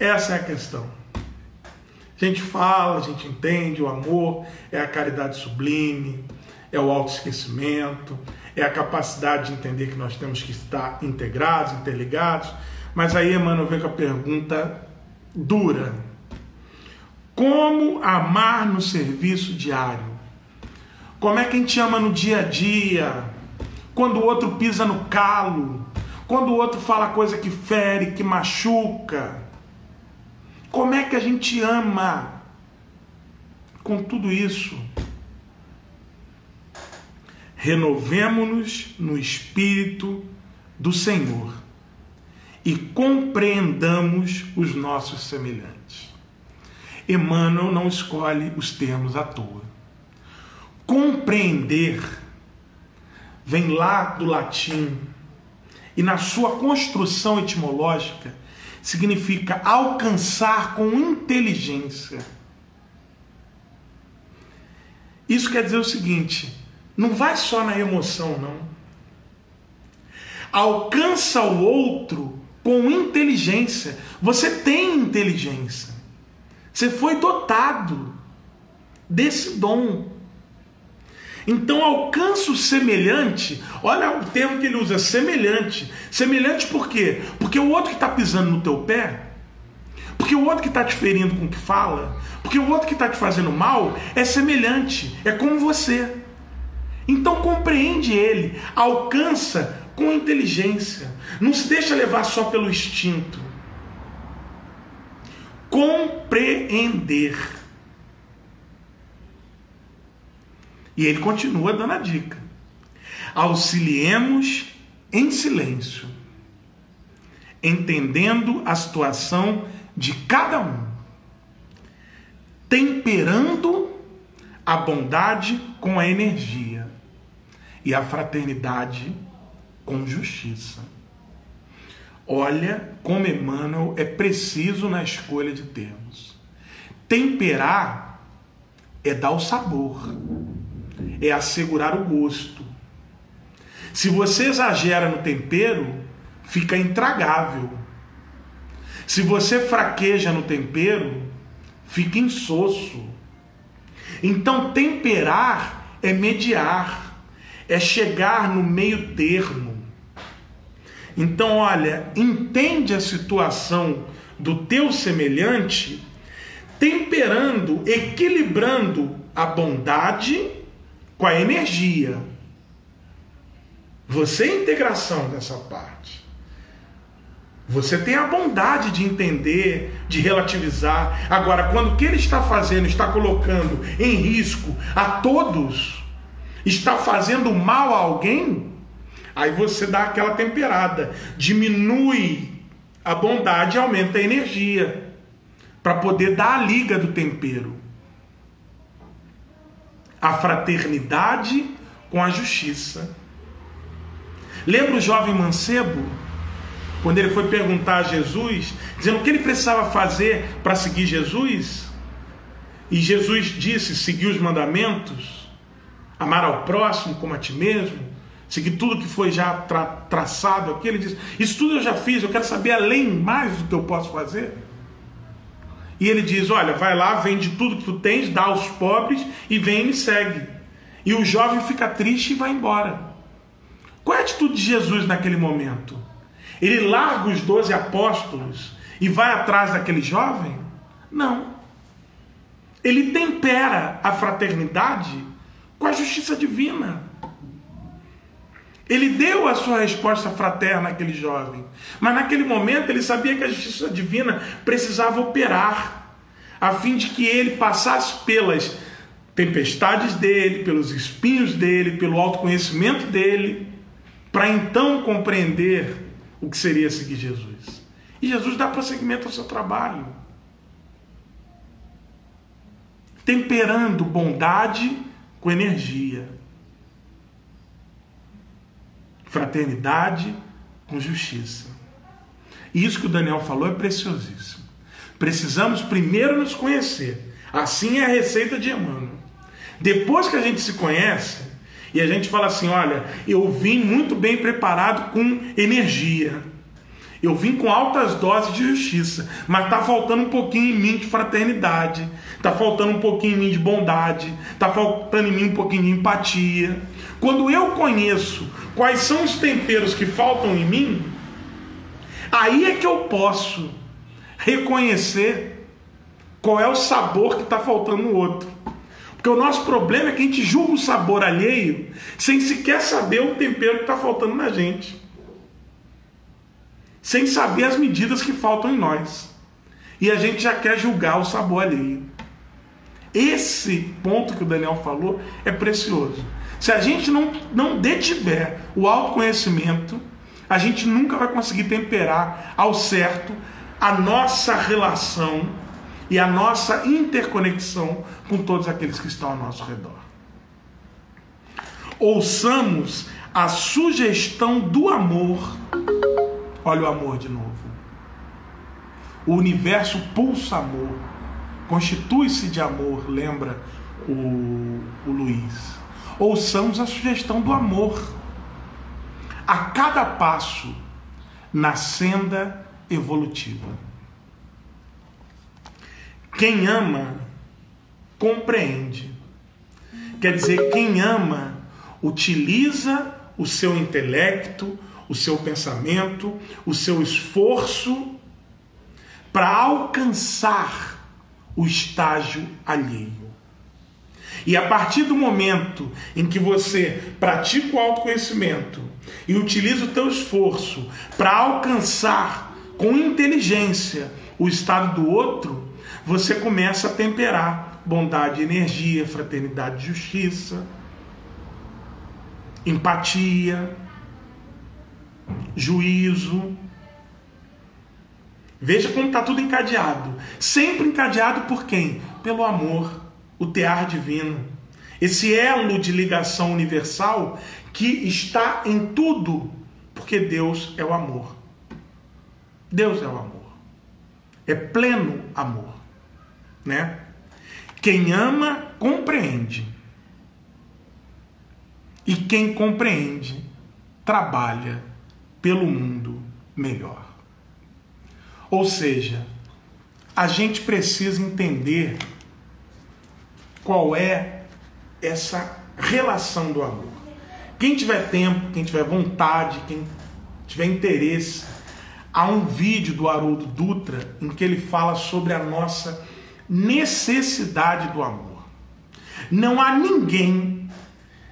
essa é a questão. A gente fala, a gente entende, o amor é a caridade sublime, é o autoesquecimento, é a capacidade de entender que nós temos que estar integrados, interligados. Mas aí Emmanuel vem com a pergunta dura: Como amar no serviço diário? Como é que a gente ama no dia a dia? Quando o outro pisa no calo, quando o outro fala coisa que fere, que machuca. Como é que a gente ama com tudo isso? Renovemo-nos no espírito do Senhor e compreendamos os nossos semelhantes. Emmanuel não escolhe os termos à toa. Compreender vem lá do latim e na sua construção etimológica significa alcançar com inteligência. Isso quer dizer o seguinte: não vai só na emoção, não. Alcança o outro com inteligência. Você tem inteligência. Você foi dotado desse dom. Então alcança o semelhante. Olha o termo que ele usa, semelhante. Semelhante por quê? Porque o outro que está pisando no teu pé, porque o outro que está te ferindo com o que fala, porque o outro que está te fazendo mal é semelhante, é como você. Então compreende ele, alcança com inteligência. Não se deixa levar só pelo instinto. Compreender. E ele continua dando a dica. Auxiliemos em silêncio, entendendo a situação de cada um, temperando a bondade com a energia e a fraternidade com justiça. Olha como Emmanuel é preciso na escolha de termos. Temperar é dar o sabor é assegurar o gosto. Se você exagera no tempero, fica intragável. Se você fraqueja no tempero, fica insosso. Então, temperar é mediar, é chegar no meio termo. Então, olha, entende a situação do teu semelhante, temperando, equilibrando a bondade com a energia. Você é a integração dessa parte. Você tem a bondade de entender, de relativizar. Agora, quando o que ele está fazendo está colocando em risco a todos, está fazendo mal a alguém, aí você dá aquela temperada, diminui a bondade e aumenta a energia para poder dar a liga do tempero a fraternidade com a justiça. Lembra o jovem mancebo? Quando ele foi perguntar a Jesus, dizendo o que ele precisava fazer para seguir Jesus? E Jesus disse: seguir os mandamentos, amar ao próximo como a ti mesmo, seguir tudo que foi já tra traçado aqui. Ele disse: Isso tudo eu já fiz, eu quero saber além mais do que eu posso fazer. E ele diz: Olha, vai lá, vende tudo que tu tens, dá aos pobres e vem e me segue. E o jovem fica triste e vai embora. Qual é a atitude de Jesus naquele momento? Ele larga os doze apóstolos e vai atrás daquele jovem? Não. Ele tempera a fraternidade com a justiça divina. Ele deu a sua resposta fraterna àquele jovem, mas naquele momento ele sabia que a justiça divina precisava operar, a fim de que ele passasse pelas tempestades dele, pelos espinhos dele, pelo autoconhecimento dele, para então compreender o que seria seguir Jesus. E Jesus dá prosseguimento ao seu trabalho, temperando bondade com energia fraternidade com justiça. E isso que o Daniel falou é preciosíssimo. Precisamos primeiro nos conhecer. Assim é a receita de Emmanuel. Depois que a gente se conhece, e a gente fala assim: olha, eu vim muito bem preparado com energia. Eu vim com altas doses de justiça, mas está faltando um pouquinho em mim de fraternidade, está faltando um pouquinho em mim de bondade, está faltando em mim um pouquinho de empatia. Quando eu conheço quais são os temperos que faltam em mim, aí é que eu posso reconhecer qual é o sabor que está faltando no outro. Porque o nosso problema é que a gente julga o sabor alheio sem sequer saber o tempero que está faltando na gente sem saber as medidas que faltam em nós. E a gente já quer julgar o sabor alheio. Esse ponto que o Daniel falou é precioso. Se a gente não, não detiver o autoconhecimento, a gente nunca vai conseguir temperar ao certo a nossa relação e a nossa interconexão com todos aqueles que estão ao nosso redor. Ouçamos a sugestão do amor Olha o amor de novo. O universo pulsa amor, constitui-se de amor, lembra o, o Luiz. Ouçamos a sugestão do amor. A cada passo na senda evolutiva. Quem ama, compreende. Quer dizer, quem ama, utiliza o seu intelecto, o seu pensamento, o seu esforço para alcançar o estágio alheio. E a partir do momento em que você pratica o autoconhecimento e utiliza o teu esforço para alcançar com inteligência o estado do outro, você começa a temperar bondade, energia, fraternidade, justiça, empatia, juízo. Veja como está tudo encadeado. Sempre encadeado por quem? Pelo amor, o tear divino. Esse elo de ligação universal que está em tudo, porque Deus é o amor. Deus é o amor. É pleno amor, né? Quem ama compreende. E quem compreende trabalha pelo mundo melhor. Ou seja, a gente precisa entender qual é essa relação do amor. Quem tiver tempo, quem tiver vontade, quem tiver interesse, há um vídeo do Haroldo Dutra em que ele fala sobre a nossa necessidade do amor. Não há ninguém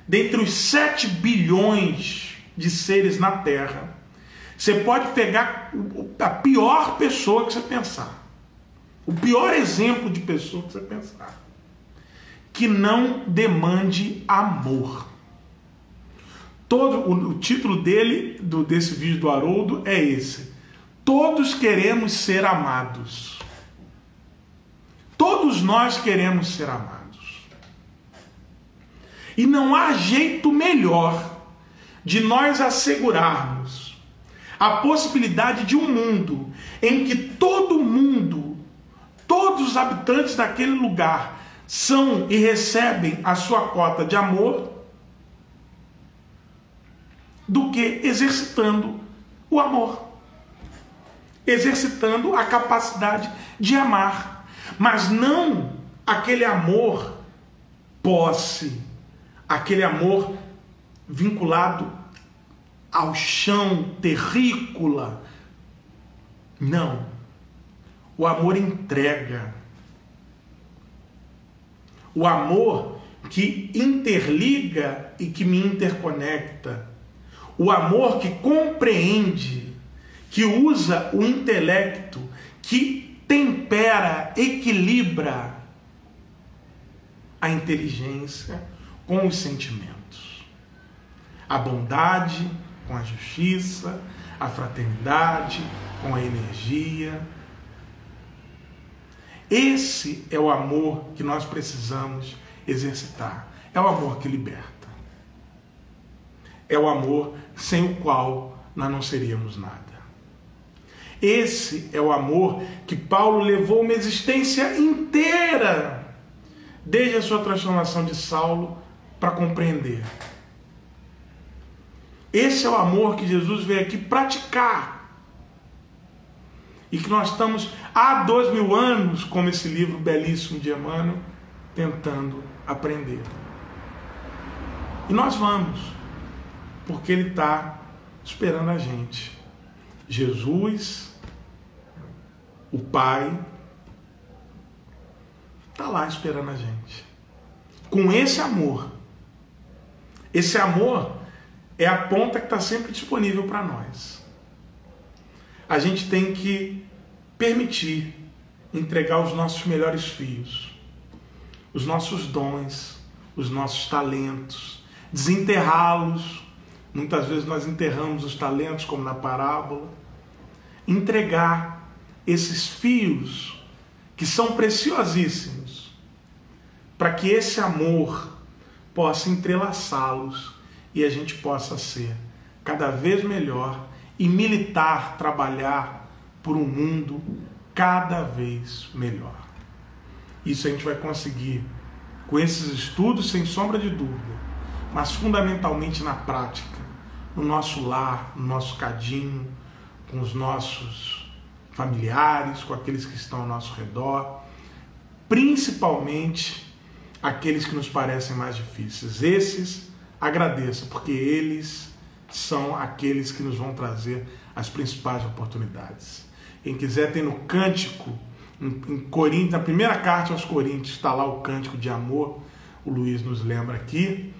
dentre os 7 bilhões de seres na Terra você pode pegar a pior pessoa que você pensar, o pior exemplo de pessoa que você pensar, que não demande amor. Todo o, o título dele, do, desse vídeo do Haroldo, é esse: Todos queremos ser amados. Todos nós queremos ser amados. E não há jeito melhor de nós assegurarmos a possibilidade de um mundo em que todo mundo, todos os habitantes daquele lugar são e recebem a sua cota de amor, do que exercitando o amor, exercitando a capacidade de amar, mas não aquele amor posse, aquele amor vinculado ao chão terrícola. Não. O amor entrega. O amor que interliga e que me interconecta. O amor que compreende, que usa o intelecto, que tempera, equilibra a inteligência com os sentimentos. A bondade, com a justiça, a fraternidade, com a energia. Esse é o amor que nós precisamos exercitar. É o amor que liberta. É o amor sem o qual nós não seríamos nada. Esse é o amor que Paulo levou uma existência inteira, desde a sua transformação de Saulo, para compreender. Esse é o amor que Jesus veio aqui praticar. E que nós estamos há dois mil anos, como esse livro belíssimo de Emmanuel, tentando aprender. E nós vamos, porque Ele está esperando a gente. Jesus, o Pai, está lá esperando a gente. Com esse amor. Esse amor é a ponta que está sempre disponível para nós. A gente tem que permitir entregar os nossos melhores fios, os nossos dons, os nossos talentos, desenterrá-los. Muitas vezes nós enterramos os talentos, como na parábola. Entregar esses fios que são preciosíssimos, para que esse amor possa entrelaçá-los e a gente possa ser cada vez melhor e militar, trabalhar por um mundo cada vez melhor. Isso a gente vai conseguir com esses estudos, sem sombra de dúvida, mas fundamentalmente na prática, no nosso lar, no nosso cadinho, com os nossos familiares, com aqueles que estão ao nosso redor, principalmente aqueles que nos parecem mais difíceis. Esses agradeça, porque eles são aqueles que nos vão trazer as principais oportunidades. Quem quiser tem no cântico, em Coríntios, na primeira carta aos Coríntios, está lá o cântico de amor, o Luiz nos lembra aqui.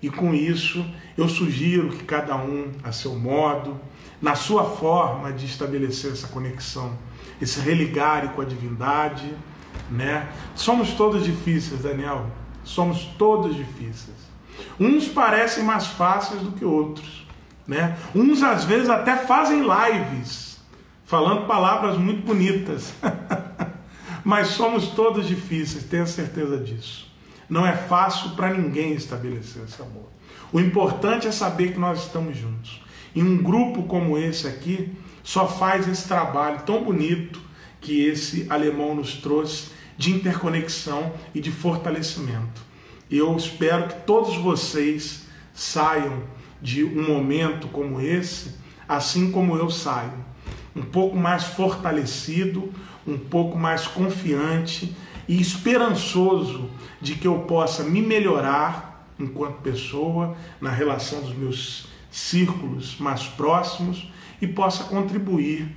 E com isso, eu sugiro que cada um, a seu modo, na sua forma de estabelecer essa conexão, esse religar com a divindade, né? Somos todos difíceis, Daniel. Somos todos difíceis. Uns parecem mais fáceis do que outros. Né? Uns às vezes até fazem lives falando palavras muito bonitas. Mas somos todos difíceis, tenha certeza disso. Não é fácil para ninguém estabelecer esse amor. O importante é saber que nós estamos juntos. E um grupo como esse aqui só faz esse trabalho tão bonito que esse alemão nos trouxe de interconexão e de fortalecimento. Eu espero que todos vocês saiam de um momento como esse, assim como eu saio, um pouco mais fortalecido, um pouco mais confiante e esperançoso de que eu possa me melhorar enquanto pessoa na relação dos meus círculos mais próximos e possa contribuir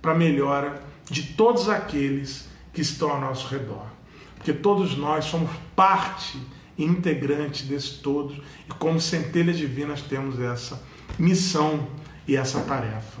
para a melhora de todos aqueles que estão ao nosso redor. Porque todos nós somos parte integrante desse todo e como centelhas divinas temos essa missão e essa tarefa.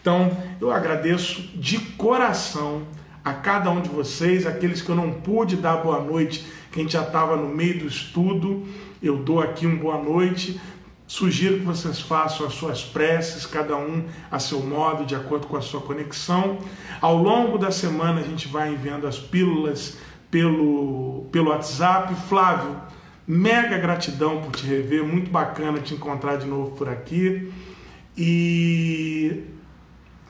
Então, eu agradeço de coração a cada um de vocês, aqueles que eu não pude dar boa noite, quem já estava no meio do estudo, eu dou aqui um boa noite. Sugiro que vocês façam as suas preces, cada um a seu modo, de acordo com a sua conexão. Ao longo da semana a gente vai enviando as pílulas pelo, pelo WhatsApp. Flávio, mega gratidão por te rever, muito bacana te encontrar de novo por aqui. E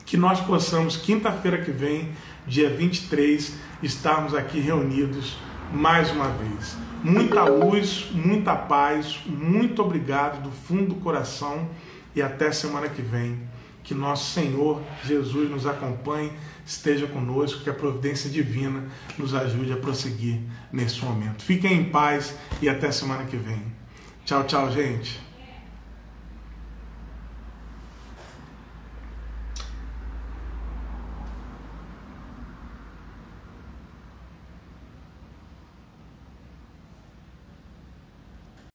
que nós possamos, quinta-feira que vem, dia 23, estarmos aqui reunidos mais uma vez. Muita luz, muita paz, muito obrigado do fundo do coração e até semana que vem. Que nosso Senhor Jesus nos acompanhe esteja conosco, que a providência divina nos ajude a prosseguir nesse momento. Fiquem em paz e até semana que vem. Tchau, tchau, gente.